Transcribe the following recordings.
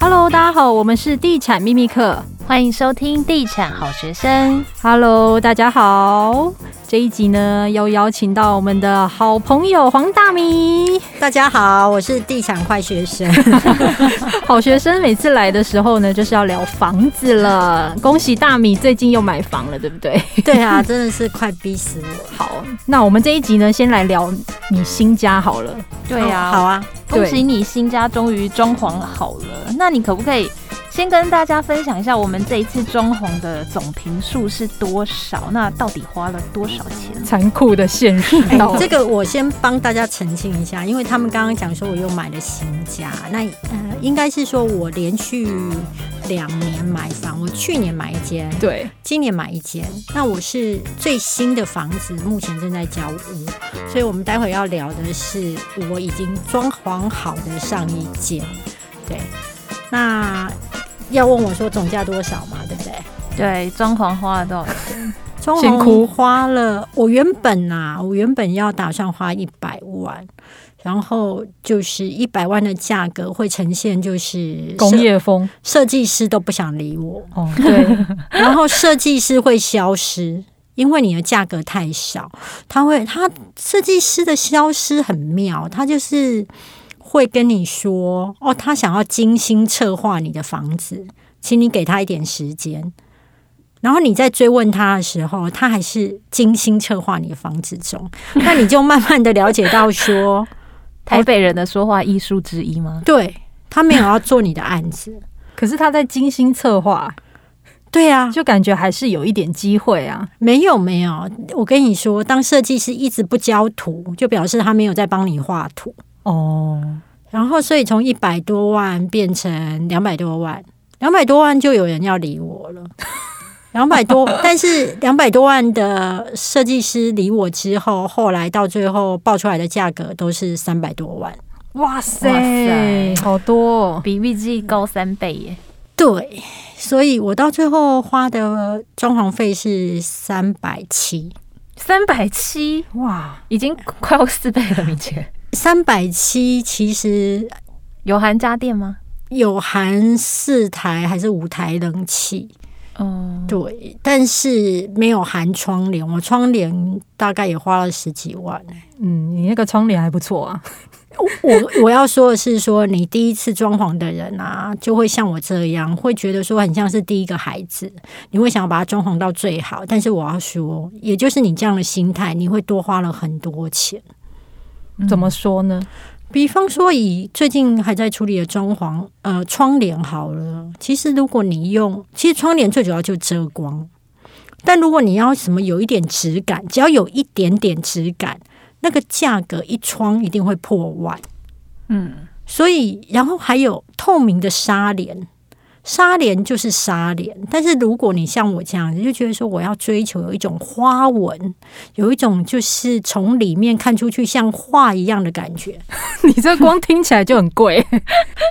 Hello，大家好，我们是地产秘密课，欢迎收听地产好学生。Hello，大家好。这一集呢，要邀请到我们的好朋友黄大米。大家好，我是地产坏学生。好学生每次来的时候呢，就是要聊房子了。恭喜大米最近又买房了，对不对？对啊，真的是快逼死我。好，那我们这一集呢，先来聊你新家好了。对啊，好啊，恭喜你新家终于装潢好了。那你可不可以？先跟大家分享一下，我们这一次装潢的总坪数是多少？那到底花了多少钱？残酷的现实。欸，这个我先帮大家澄清一下，因为他们刚刚讲说我又买了新家，那呃，应该是说我连续两年买房，我去年买一间，对，今年买一间。那我是最新的房子，目前正在交屋，所以我们待会要聊的是我已经装潢好的上一间，对，那。要问我说总价多少嘛？对不对？对，装潢花了多少钱？装潢花了，我原本啊，我原本要打算花一百万，然后就是一百万的价格会呈现就是工业风，设计师都不想理我。哦，对，然后设计师会消失，因为你的价格太少，他会，他设计师的消失很妙，他就是。会跟你说哦，他想要精心策划你的房子，请你给他一点时间。然后你在追问他的时候，他还是精心策划你的房子中。那你就慢慢的了解到说，台北人的说话艺术之一吗？对，他没有要做你的案子，可是他在精心策划。对啊，就感觉还是有一点机会啊。没有没有，我跟你说，当设计师一直不交图，就表示他没有在帮你画图。哦，然后所以从一百多万变成两百多万，两百多万就有人要理我了。两百多，但是两百多万的设计师理我之后，后来到最后报出来的价格都是三百多万。哇塞，哇塞，好多哦，比预计高三倍耶。对，所以我到最后花的装潢费是三百七，三百七，哇，已经快要四倍了，明姐。三百七其实有含家电吗？有含四台还是五台冷气？哦，对，但是没有含窗帘。我窗帘大概也花了十几万。嗯，你那个窗帘还不错啊。我我要说的是，说你第一次装潢的人啊，就会像我这样，会觉得说很像是第一个孩子，你会想要把它装潢到最好。但是我要说，也就是你这样的心态，你会多花了很多钱。怎么说呢？比方说，以最近还在处理的装潢，呃，窗帘好了。其实如果你用，其实窗帘最主要就遮光。但如果你要什么有一点质感，只要有一点点质感，那个价格一窗一定会破万。嗯，所以然后还有透明的纱帘。纱帘就是纱帘，但是如果你像我这样，子就觉得说我要追求有一种花纹，有一种就是从里面看出去像画一样的感觉，你这光听起来就很贵，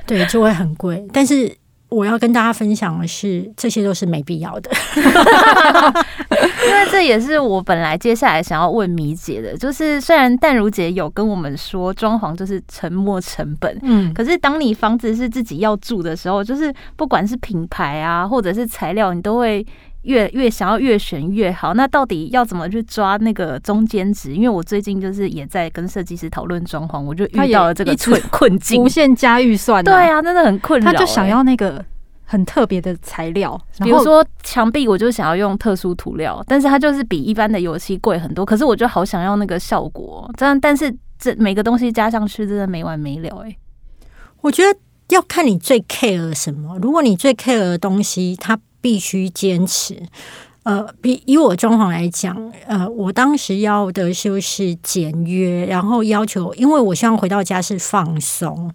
对，就会很贵，但是。我要跟大家分享的是，这些都是没必要的，因为这也是我本来接下来想要问米姐的，就是虽然淡如姐有跟我们说装潢就是沉没成本，嗯，可是当你房子是自己要住的时候，就是不管是品牌啊，或者是材料，你都会。越越想要越选越好，那到底要怎么去抓那个中间值？因为我最近就是也在跟设计师讨论装潢，我就遇到了这个困困 境，无限加预算。对啊，真的很困扰。他就想要那个很特别的材料，比如说墙壁，我就想要用特殊涂料，但是它就是比一般的油漆贵很多。可是我就好想要那个效果，这样，但是这每个东西加上去真的没完没了。哎，我觉得要看你最 care 什么。如果你最 care 的东西，它必须坚持，呃，比以我装潢来讲，呃，我当时要的就是简约，然后要求，因为我希望回到家是放松，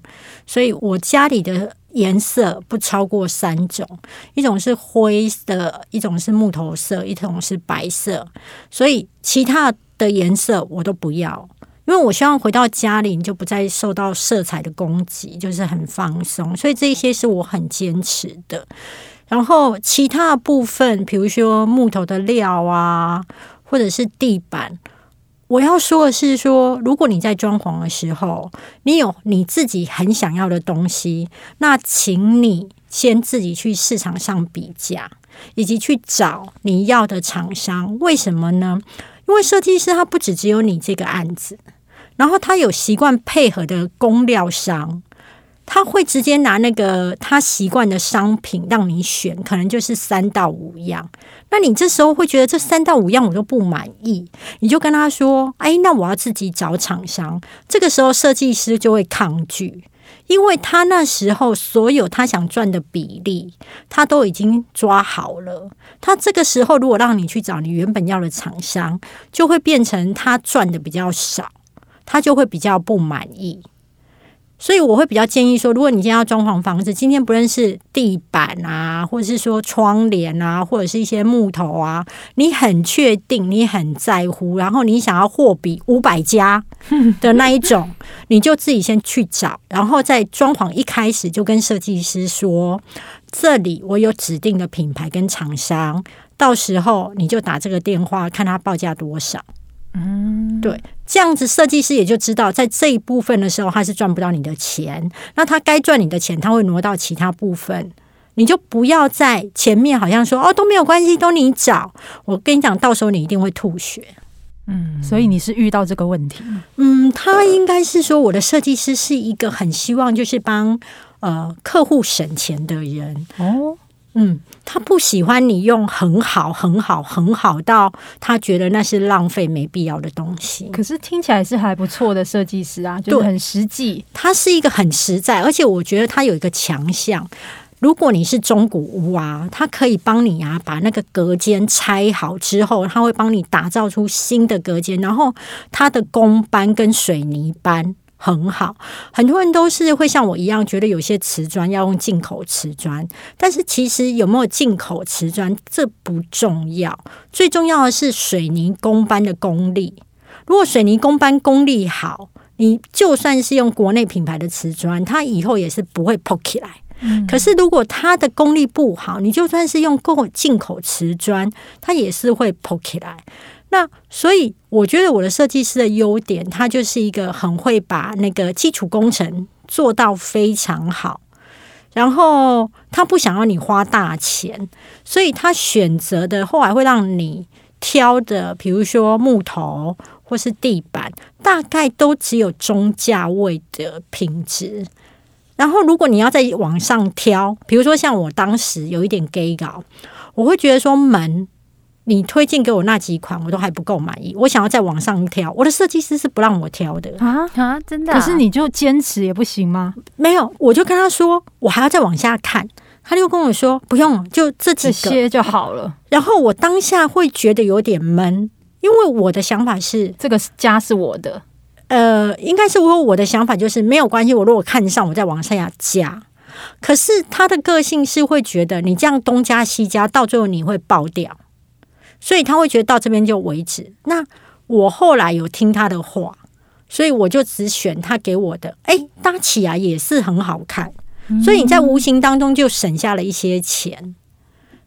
所以我家里的颜色不超过三种，一种是灰色，一种是木头色，一种是白色，所以其他的颜色我都不要，因为我希望回到家里你就不再受到色彩的攻击，就是很放松，所以这些是我很坚持的。然后其他部分，比如说木头的料啊，或者是地板，我要说的是说，如果你在装潢的时候，你有你自己很想要的东西，那请你先自己去市场上比价，以及去找你要的厂商。为什么呢？因为设计师他不只只有你这个案子，然后他有习惯配合的工料商。他会直接拿那个他习惯的商品让你选，可能就是三到五样。那你这时候会觉得这三到五样我都不满意，你就跟他说：“哎，那我要自己找厂商。”这个时候设计师就会抗拒，因为他那时候所有他想赚的比例，他都已经抓好了。他这个时候如果让你去找你原本要的厂商，就会变成他赚的比较少，他就会比较不满意。所以我会比较建议说，如果你今天要装潢房子，今天不论是地板啊，或者是说窗帘啊，或者是一些木头啊，你很确定，你很在乎，然后你想要货比五百家的那一种，你就自己先去找，然后在装潢一开始就跟设计师说，这里我有指定的品牌跟厂商，到时候你就打这个电话，看他报价多少。嗯，对，这样子设计师也就知道，在这一部分的时候，他是赚不到你的钱。那他该赚你的钱，他会挪到其他部分。你就不要在前面好像说哦，都没有关系，都你找。我跟你讲，到时候你一定会吐血。嗯，所以你是遇到这个问题？嗯，他应该是说，我的设计师是一个很希望就是帮呃客户省钱的人哦。嗯，他不喜欢你用很好、很好、很好到他觉得那是浪费、没必要的东西。可是听起来是还不错的设计师啊，就是很实际。他是一个很实在，而且我觉得他有一个强项。如果你是中古屋啊，他可以帮你啊把那个隔间拆好之后，他会帮你打造出新的隔间，然后他的工班跟水泥班。很好，很多人都是会像我一样觉得有些瓷砖要用进口瓷砖，但是其实有没有进口瓷砖这不重要，最重要的是水泥工班的功力。如果水泥工班功力好，你就算是用国内品牌的瓷砖，它以后也是不会破起来。嗯。可是如果它的功力不好，你就算是用过进口瓷砖，它也是会破起来。那所以，我觉得我的设计师的优点，他就是一个很会把那个基础工程做到非常好，然后他不想要你花大钱，所以他选择的后来会让你挑的，比如说木头或是地板，大概都只有中价位的品质。然后，如果你要再往上挑，比如说像我当时有一点 gay 搞，我会觉得说门。你推荐给我那几款，我都还不够满意。我想要再往上挑，我的设计师是不让我挑的啊啊！真的啊？可是你就坚持也不行吗？没有，我就跟他说，我还要再往下看。他就跟我说，不用，就这几个这些就好了。然后我当下会觉得有点闷，因为我的想法是，这个家是我的。呃，应该是我我的想法就是没有关系，我如果看上，我再往下加。可是他的个性是会觉得你这样东加西加，到最后你会爆掉。所以他会觉得到这边就为止。那我后来有听他的话，所以我就只选他给我的。哎，搭起来也是很好看，所以你在无形当中就省下了一些钱。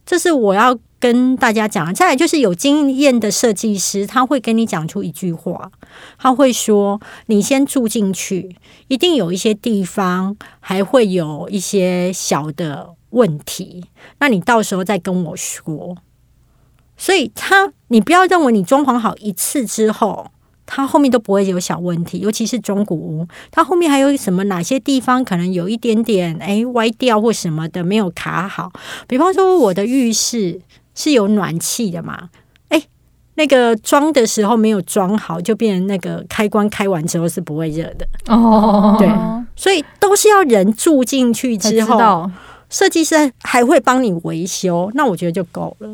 这是我要跟大家讲。再来就是有经验的设计师，他会跟你讲出一句话，他会说：“你先住进去，一定有一些地方还会有一些小的问题，那你到时候再跟我说。”所以他，你不要认为你装潢好一次之后，它后面都不会有小问题。尤其是中古屋，它后面还有什么哪些地方可能有一点点诶歪掉或什么的没有卡好。比方说，我的浴室是有暖气的嘛，诶，那个装的时候没有装好，就变成那个开关开完之后是不会热的哦。对，所以都是要人住进去之后，设计师还会帮你维修，那我觉得就够了。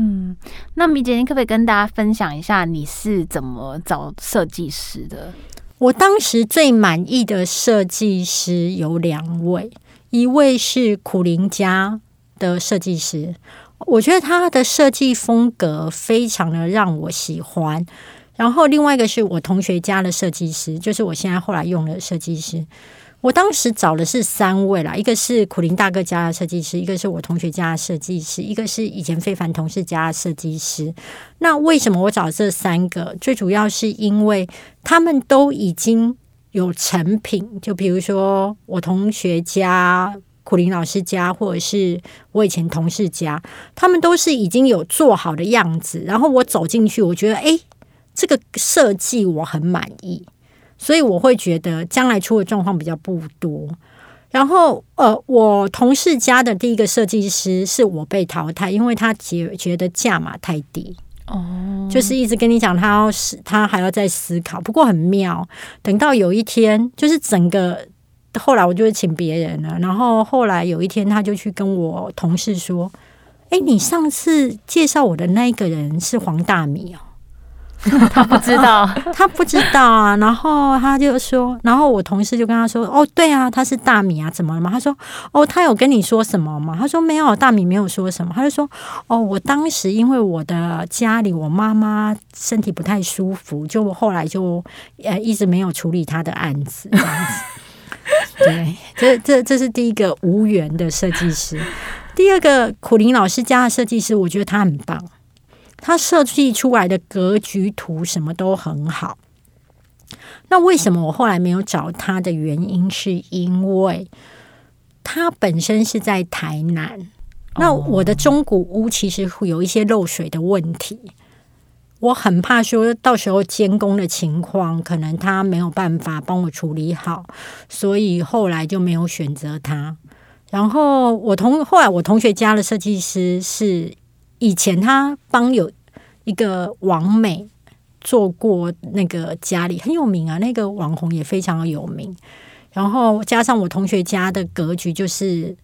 嗯，那米姐，你可不可以跟大家分享一下你是怎么找设计师的？我当时最满意的设计师有两位，一位是苦林家的设计师，我觉得他的设计风格非常的让我喜欢。然后另外一个是我同学家的设计师，就是我现在后来用的设计师。我当时找的是三位啦，一个是苦苓大哥家的设计师，一个是我同学家的设计师，一个是以前非凡同事家的设计师。那为什么我找这三个？最主要是因为他们都已经有成品，就比如说我同学家。苦苓老师家，或者是我以前同事家，他们都是已经有做好的样子。然后我走进去，我觉得，哎，这个设计我很满意，所以我会觉得将来出的状况比较不多。然后，呃，我同事家的第一个设计师是我被淘汰，因为他觉觉得价码太低，哦，就是一直跟你讲他要是他还要再思考。不过很妙，等到有一天，就是整个。后来我就请别人了，然后后来有一天，他就去跟我同事说：“哎，你上次介绍我的那个人是黄大米哦。” 他不知道，他不知道啊。然后他就说，然后我同事就跟他说：“哦，对啊，他是大米啊，怎么了嘛？”他说：“哦，他有跟你说什么吗？”他说：“没有，大米没有说什么。”他就说：“哦，我当时因为我的家里我妈妈身体不太舒服，就后来就呃一直没有处理他的案子这样子。”对，这这这是第一个无缘的设计师。第二个苦林老师家的设计师，我觉得他很棒，他设计出来的格局图什么都很好。那为什么我后来没有找他的原因，是因为他本身是在台南，那我的中古屋其实会有一些漏水的问题。我很怕说到时候监工的情况，可能他没有办法帮我处理好，所以后来就没有选择他。然后我同后来我同学家的设计师是以前他帮有一个网美做过那个家里很有名啊，那个网红也非常有名。然后加上我同学家的格局就是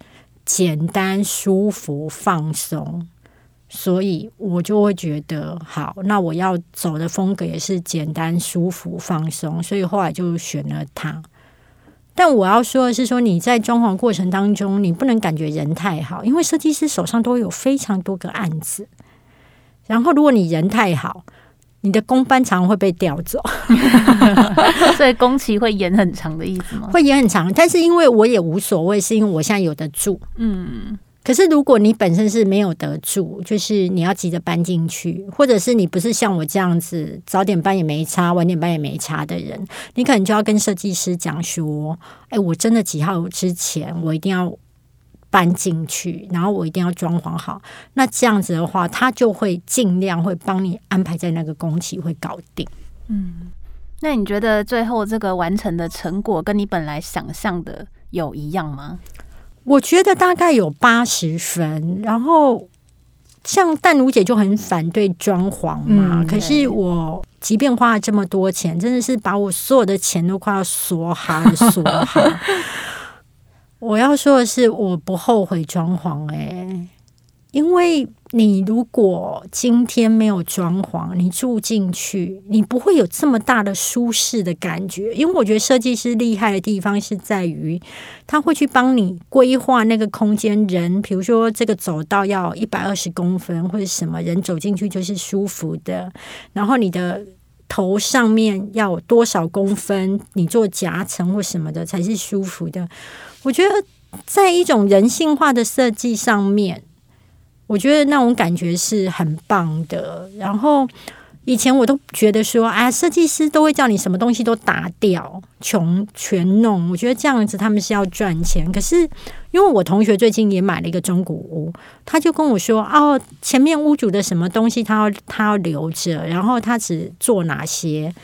简单、舒服、放松。所以我就会觉得好，那我要走的风格也是简单、舒服、放松，所以后来就选了他。但我要说的是，说你在装潢过程当中，你不能感觉人太好，因为设计师手上都有非常多个案子。然后，如果你人太好，你的工班常常会被调走，所以工期会延很长的意思吗？会延很长，但是因为我也无所谓，是因为我现在有得住，嗯。可是，如果你本身是没有得住，就是你要急着搬进去，或者是你不是像我这样子早点搬也没差，晚点搬也没差的人，你可能就要跟设计师讲说：“哎，我真的几号之前我一定要搬进去，然后我一定要装潢好。”那这样子的话，他就会尽量会帮你安排在那个工期会搞定。嗯，那你觉得最后这个完成的成果跟你本来想象的有一样吗？我觉得大概有八十分，然后像淡如姐就很反对装潢嘛，嗯、可是我即便花了这么多钱，真的是把我所有的钱都快要梭哈梭哈。我要说的是，我不后悔装潢哎、欸。因为你如果今天没有装潢，你住进去，你不会有这么大的舒适的感觉。因为我觉得设计师厉害的地方是在于，他会去帮你规划那个空间。人，比如说这个走道要一百二十公分，或者什么人走进去就是舒服的。然后你的头上面要多少公分，你做夹层或什么的才是舒服的。我觉得在一种人性化的设计上面。我觉得那种感觉是很棒的。然后以前我都觉得说，啊，设计师都会叫你什么东西都打掉，穷全弄。我觉得这样子他们是要赚钱。可是因为我同学最近也买了一个中古屋，他就跟我说，哦，前面屋主的什么东西他要他要留着，然后他只做哪些。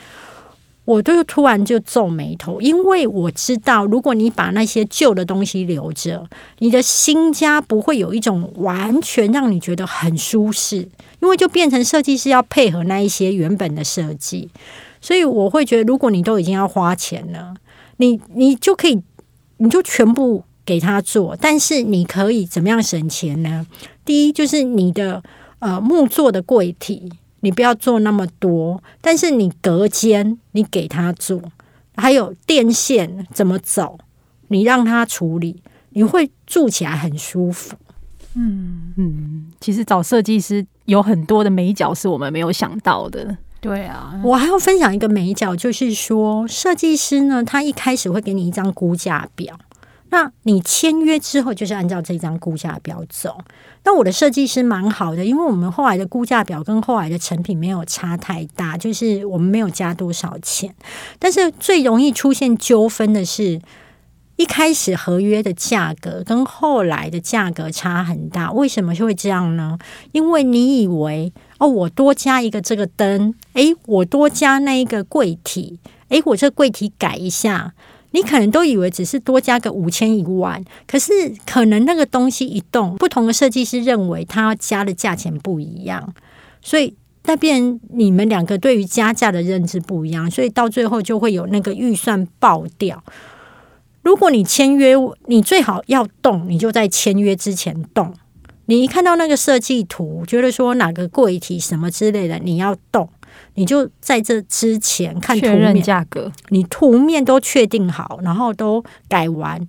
我就突然就皱眉头，因为我知道，如果你把那些旧的东西留着，你的新家不会有一种完全让你觉得很舒适，因为就变成设计师要配合那一些原本的设计，所以我会觉得，如果你都已经要花钱了，你你就可以，你就全部给他做，但是你可以怎么样省钱呢？第一就是你的呃木作的柜体。你不要做那么多，但是你隔间你给他做，还有电线怎么走，你让他处理，你会住起来很舒服。嗯嗯，其实找设计师有很多的美角是我们没有想到的。对啊，我还要分享一个美角，就是说设计师呢，他一开始会给你一张估价表。那你签约之后，就是按照这张估价表走。那我的设计师蛮好的，因为我们后来的估价表跟后来的成品没有差太大，就是我们没有加多少钱。但是最容易出现纠纷的是，一开始合约的价格跟后来的价格差很大。为什么会这样呢？因为你以为哦，我多加一个这个灯，诶，我多加那一个柜体，诶，我这柜体改一下。你可能都以为只是多加个五千一万，可是可能那个东西一动，不同的设计师认为他加的价钱不一样，所以那边你们两个对于加价的认知不一样，所以到最后就会有那个预算爆掉。如果你签约，你最好要动，你就在签约之前动。你一看到那个设计图，觉得说哪个柜体什么之类的，你要动。你就在这之前看图面价格，你图面都确定好，然后都改完，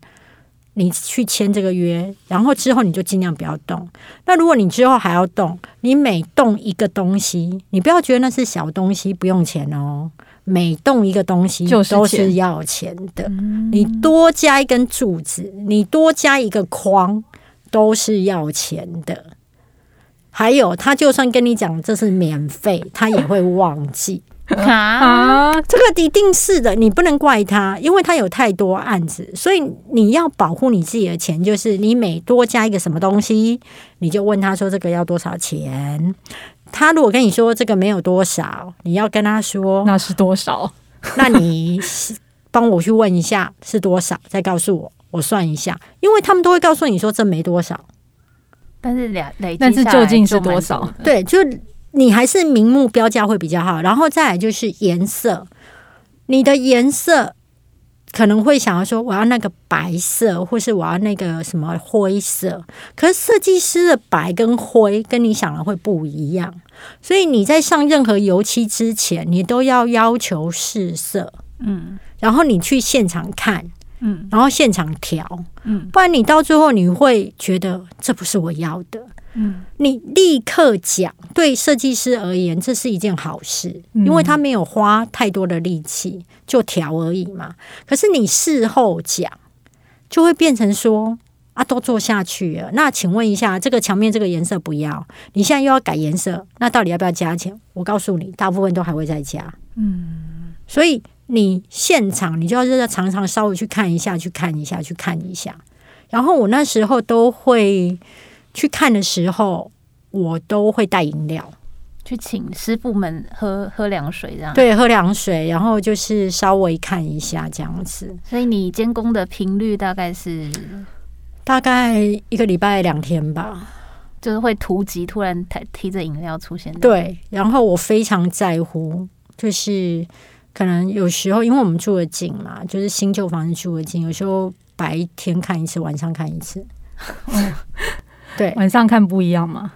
你去签这个约，然后之后你就尽量不要动。那如果你之后还要动，你每动一个东西，你不要觉得那是小东西不用钱哦，每动一个东西都是要钱的。你多加一根柱子，你多加一个框，都是要钱的。还有，他就算跟你讲这是免费，他也会忘记 啊。这个一定是的，你不能怪他，因为他有太多案子，所以你要保护你自己的钱。就是你每多加一个什么东西，你就问他说这个要多少钱。他如果跟你说这个没有多少，你要跟他说 那是多少？那你帮我去问一下是多少，再告诉我，我算一下。因为他们都会告诉你说这没多少。但是两累，但是究竟是多少？对，就你还是明目标价会比较好。然后再来就是颜色，你的颜色可能会想要说我要那个白色，或是我要那个什么灰色。可是设计师的白跟灰跟你想的会不一样，所以你在上任何油漆之前，你都要要求试色。嗯，然后你去现场看。嗯，然后现场调，嗯，不然你到最后你会觉得这不是我要的，嗯，你立刻讲，对设计师而言这是一件好事，因为他没有花太多的力气就调而已嘛。可是你事后讲，就会变成说啊，都做下去了，那请问一下，这个墙面这个颜色不要，你现在又要改颜色，那到底要不要加钱？我告诉你，大部分都还会再加，嗯，所以。你现场，你就要要常常稍微去看一下，去看一下，去看一下。然后我那时候都会去看的时候，我都会带饮料，去请师傅们喝喝凉水，这样。对，喝凉水，然后就是稍微看一下这样子。所以你监工的频率大概是大概一个礼拜两天吧，就是会突击突然提提着饮料出现。对，然后我非常在乎，就是。可能有时候，因为我们住的近嘛，就是新旧房子住的近，有时候白天看一次，晚上看一次。对，晚上看不一样吗？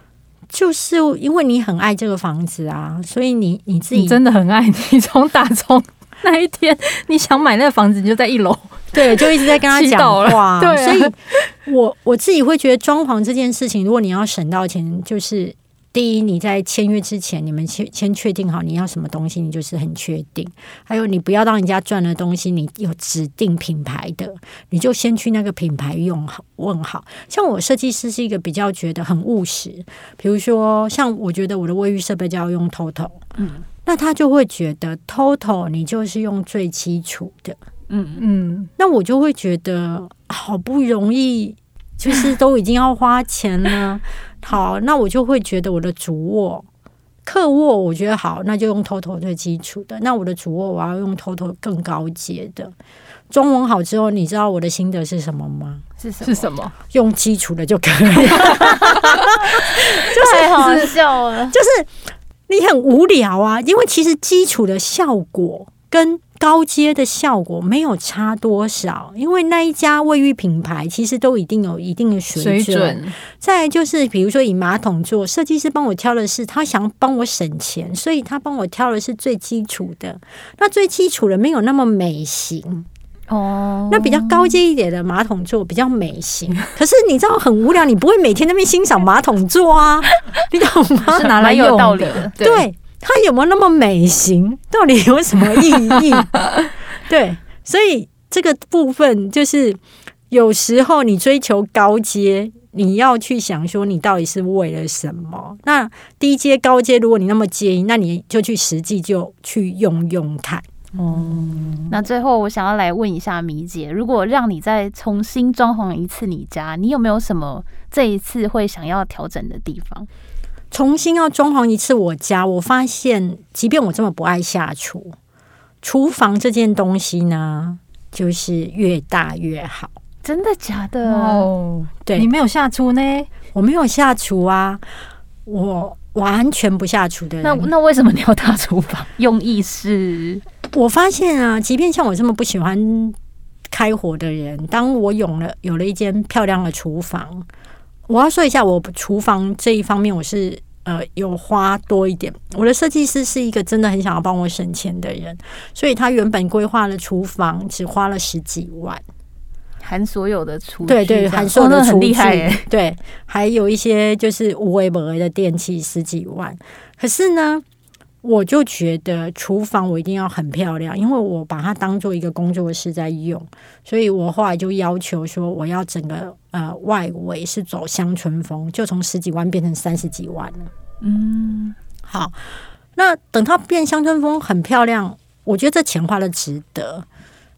就是因为你很爱这个房子啊，所以你你自己你真的很爱。你从打从那一天你想买那个房子，你就在一楼，对，就一直在跟他 讲话。对，所以我我自己会觉得装潢这件事情，如果你要省到钱，就是。第一，你在签约之前，你们先先确定好你要什么东西，你就是很确定。还有，你不要让人家赚的东西，你有指定品牌的，你就先去那个品牌用好问好。像我设计师是一个比较觉得很务实，比如说像我觉得我的卫浴设备就要用 TOTO，嗯，那他就会觉得 TOTO 你就是用最基础的，嗯嗯，那我就会觉得好不容易，就是都已经要花钱了。好，那我就会觉得我的主卧、客卧，我觉得好，那就用 TOTO 最基础的。那我的主卧我要用 TOTO 更高阶的。中文好之后，你知道我的心得是什么吗？是什么？是什么？用基础的就可以了。太好笑了，就是你很无聊啊，因为其实基础的效果跟。高阶的效果没有差多少，因为那一家卫浴品牌其实都一定有一定的水准。水准。再来就是，比如说以马桶座，设计师帮我挑的是他想帮我省钱，所以他帮我挑的是最基础的。那最基础的没有那么美型哦，那比较高阶一点的马桶座比较美型。可是你知道很无聊，你不会每天那边欣赏马桶座啊，你懂吗？是拿来 有道理的，对。对它有没有那么美型，到底有什么意义？对，所以这个部分就是有时候你追求高阶，你要去想说你到底是为了什么。那低阶、高阶，如果你那么介意，那你就去实际就去用用看。哦、嗯，那最后我想要来问一下米姐，如果让你再重新装潢一次你家，你有没有什么这一次会想要调整的地方？重新要装潢一次我家，我发现，即便我这么不爱下厨，厨房这件东西呢，就是越大越好。真的假的？哦，对，你没有下厨呢？我没有下厨啊，我完全不下厨的人。那那为什么你要大厨房？用意是？我发现啊，即便像我这么不喜欢开火的人，当我有了有了一间漂亮的厨房，我要说一下，我厨房这一方面我是呃有花多一点。我的设计师是一个真的很想要帮我省钱的人，所以他原本规划的厨房只花了十几万，含所有的厨具，对对，含所有的厨具，哦，很厉害耶，对，还有一些就是无微不为的电器十几万，可是呢。我就觉得厨房我一定要很漂亮，因为我把它当做一个工作室在用，所以我后来就要求说，我要整个呃外围是走乡村风，就从十几万变成三十几万了。嗯，好，那等它变乡村风很漂亮，我觉得这钱花的值得。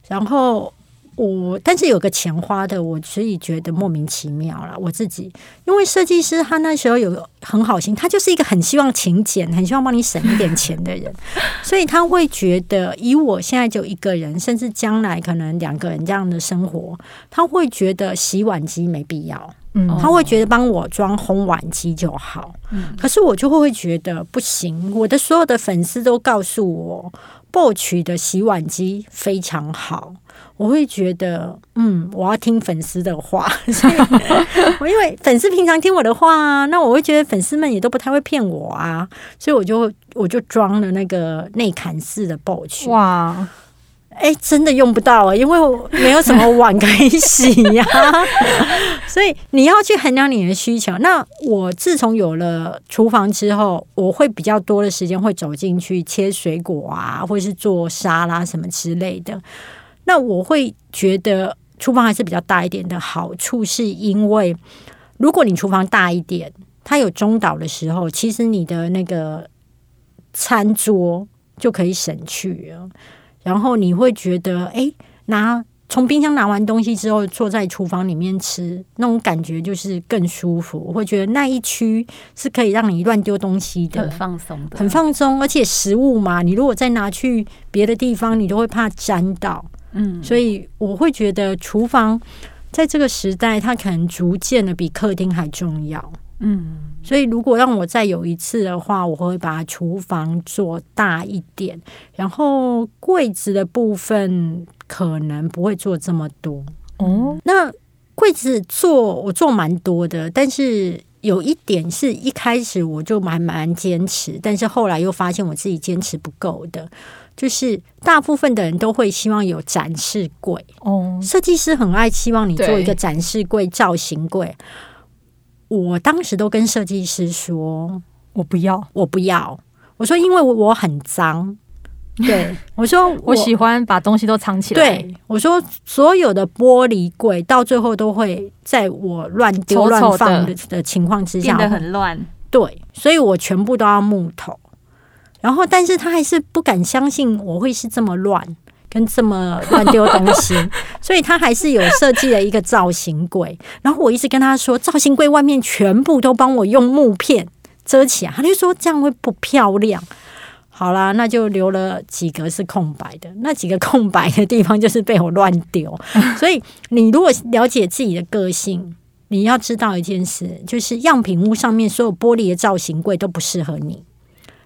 然后。我但是有个钱花的，我所以觉得莫名其妙了。我自己因为设计师他那时候有个很好心，他就是一个很希望勤俭、很希望帮你省一点钱的人，所以他会觉得以我现在就一个人，甚至将来可能两个人这样的生活，他会觉得洗碗机没必要，嗯，他会觉得帮我装烘碗机就好，嗯，可是我就会觉得不行。我的所有的粉丝都告诉我，Bosch 的洗碗机非常好。我会觉得，嗯，我要听粉丝的话，所以我因为粉丝平常听我的话啊，那我会觉得粉丝们也都不太会骗我啊，所以我就我就装了那个内砍式的 Bosch。哇，哎，真的用不到啊，因为我没有什么碗可以洗呀，所以你要去衡量你的需求。那我自从有了厨房之后，我会比较多的时间会走进去切水果啊，或者是做沙拉什么之类的。那我会觉得厨房还是比较大一点的好处，是因为如果你厨房大一点，它有中岛的时候，其实你的那个餐桌就可以省去了。然后你会觉得，哎，拿从冰箱拿完东西之后，坐在厨房里面吃，那种感觉就是更舒服。我会觉得那一区是可以让你乱丢东西的，很放松的，很放松。而且食物嘛，你如果再拿去别的地方，你都会怕沾到。嗯，所以我会觉得厨房在这个时代，它可能逐渐的比客厅还重要。嗯，所以如果让我再有一次的话，我会把厨房做大一点，然后柜子的部分可能不会做这么多。哦，那柜子做我做蛮多的，但是有一点是一开始我就蛮蛮坚持，但是后来又发现我自己坚持不够的。就是大部分的人都会希望有展示柜哦，设计师很爱希望你做一个展示柜、造型柜。我当时都跟设计师说，我不要，我不要。我说，因为我我很脏。对，我说我，我喜欢把东西都藏起来。对，我说所有的玻璃柜到最后都会在我乱丢乱放的的情况之下变得很乱。对，所以我全部都要木头。然后，但是他还是不敢相信我会是这么乱，跟这么乱丢东西，所以他还是有设计了一个造型柜。然后我一直跟他说，造型柜外面全部都帮我用木片遮起来，他就说这样会不漂亮。好啦，那就留了几格是空白的，那几个空白的地方就是被我乱丢。所以你如果了解自己的个性，你要知道一件事，就是样品屋上面所有玻璃的造型柜都不适合你。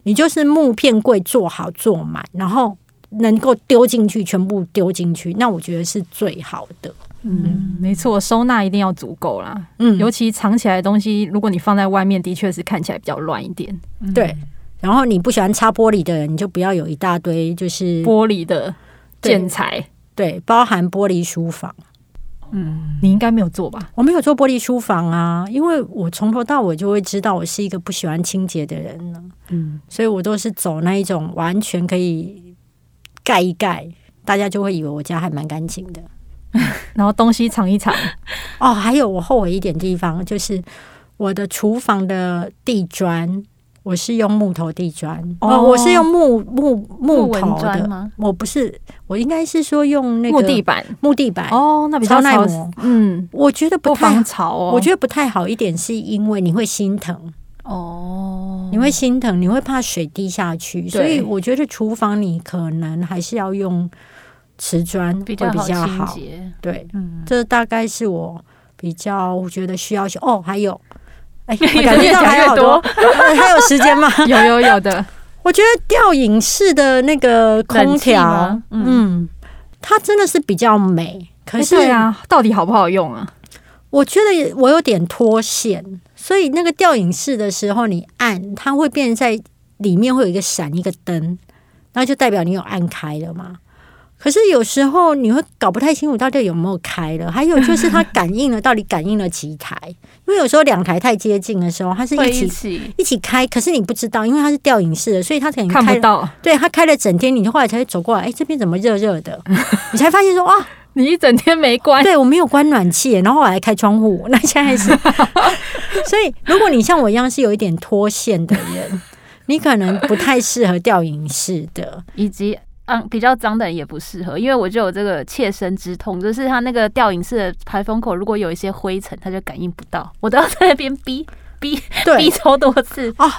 你就是木片柜做好做满，然后能够丢进去，全部丢进去，那我觉得是最好的。嗯，没错，收纳一定要足够啦。嗯，尤其藏起来的东西，如果你放在外面，的确是看起来比较乱一点。对，然后你不喜欢擦玻璃的人，你就不要有一大堆就是玻璃的建材。对，包含玻璃书房。嗯，你应该没有做吧？我没有做玻璃书房啊，因为我从头到尾就会知道我是一个不喜欢清洁的人呢。嗯，所以我都是走那一种完全可以盖一盖，大家就会以为我家还蛮干净的。然后东西藏一藏。哦，还有我后悔一点地方就是我的厨房的地砖。我是用木头地砖，哦，我是用木木木头的。吗？我不是，我应该是说用那个木地板，木地板。哦，那比较耐磨。嗯，我觉得不太防潮哦，我觉得不太好一点，是因为你会心疼。哦，你会心疼，你会怕水滴下去，所以我觉得厨房你可能还是要用瓷砖会比较好。对，嗯，这大概是我比较我觉得需要修哦，还有。哎，感觉到还有好多，还有时间吗？有有有的。我觉得吊影式的那个空调，嗯，它真的是比较美。可是啊，到底好不好用啊？我觉得我有点脱线，所以那个吊影式的时候，你按它会变成在里面会有一个闪一个灯，那就代表你有按开了嘛。可是有时候你会搞不太清楚到底有没有开了，还有就是它感应了到底感应了几台？因为有时候两台太接近的时候，它是一起一起，开，可是你不知道，因为它是吊影式的，所以它可能开看不到。对，它开了整天，你就后来才会走过来，哎，这边怎么热热的？你才发现说哇，你一整天没关，对我没有关暖气，然后我还开窗户，那现在是。所以如果你像我一样是有一点脱线的人，你可能不太适合吊影式的，以及。脏比较脏的人也不适合，因为我就有这个切身之痛，就是它那个吊影式的排风口，如果有一些灰尘，它就感应不到，我都要在那边逼逼逼超多次哦。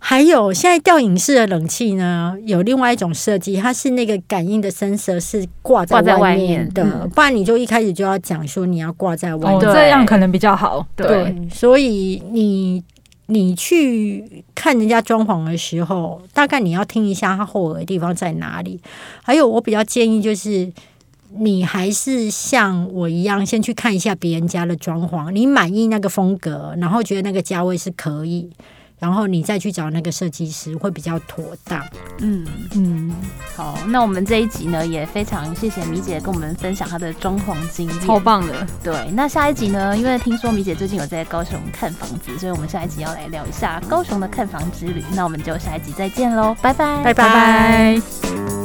还有现在吊影式的冷气呢，有另外一种设计，它是那个感应的 sensor 是挂在外面的，面不然你就一开始就要讲说你要挂在外面，哦，这样可能比较好。对，对，所以你。你去看人家装潢的时候，大概你要听一下他后悔的地方在哪里。还有，我比较建议就是，你还是像我一样，先去看一下别人家的装潢，你满意那个风格，然后觉得那个价位是可以。然后你再去找那个设计师会比较妥当。嗯嗯，好，那我们这一集呢也非常谢谢米姐跟我们分享她的装潢经验，超棒的。对，那下一集呢，因为听说米姐最近有在高雄看房子，所以我们下一集要来聊一下高雄的看房之旅。那我们就下一集再见喽，拜拜，拜拜。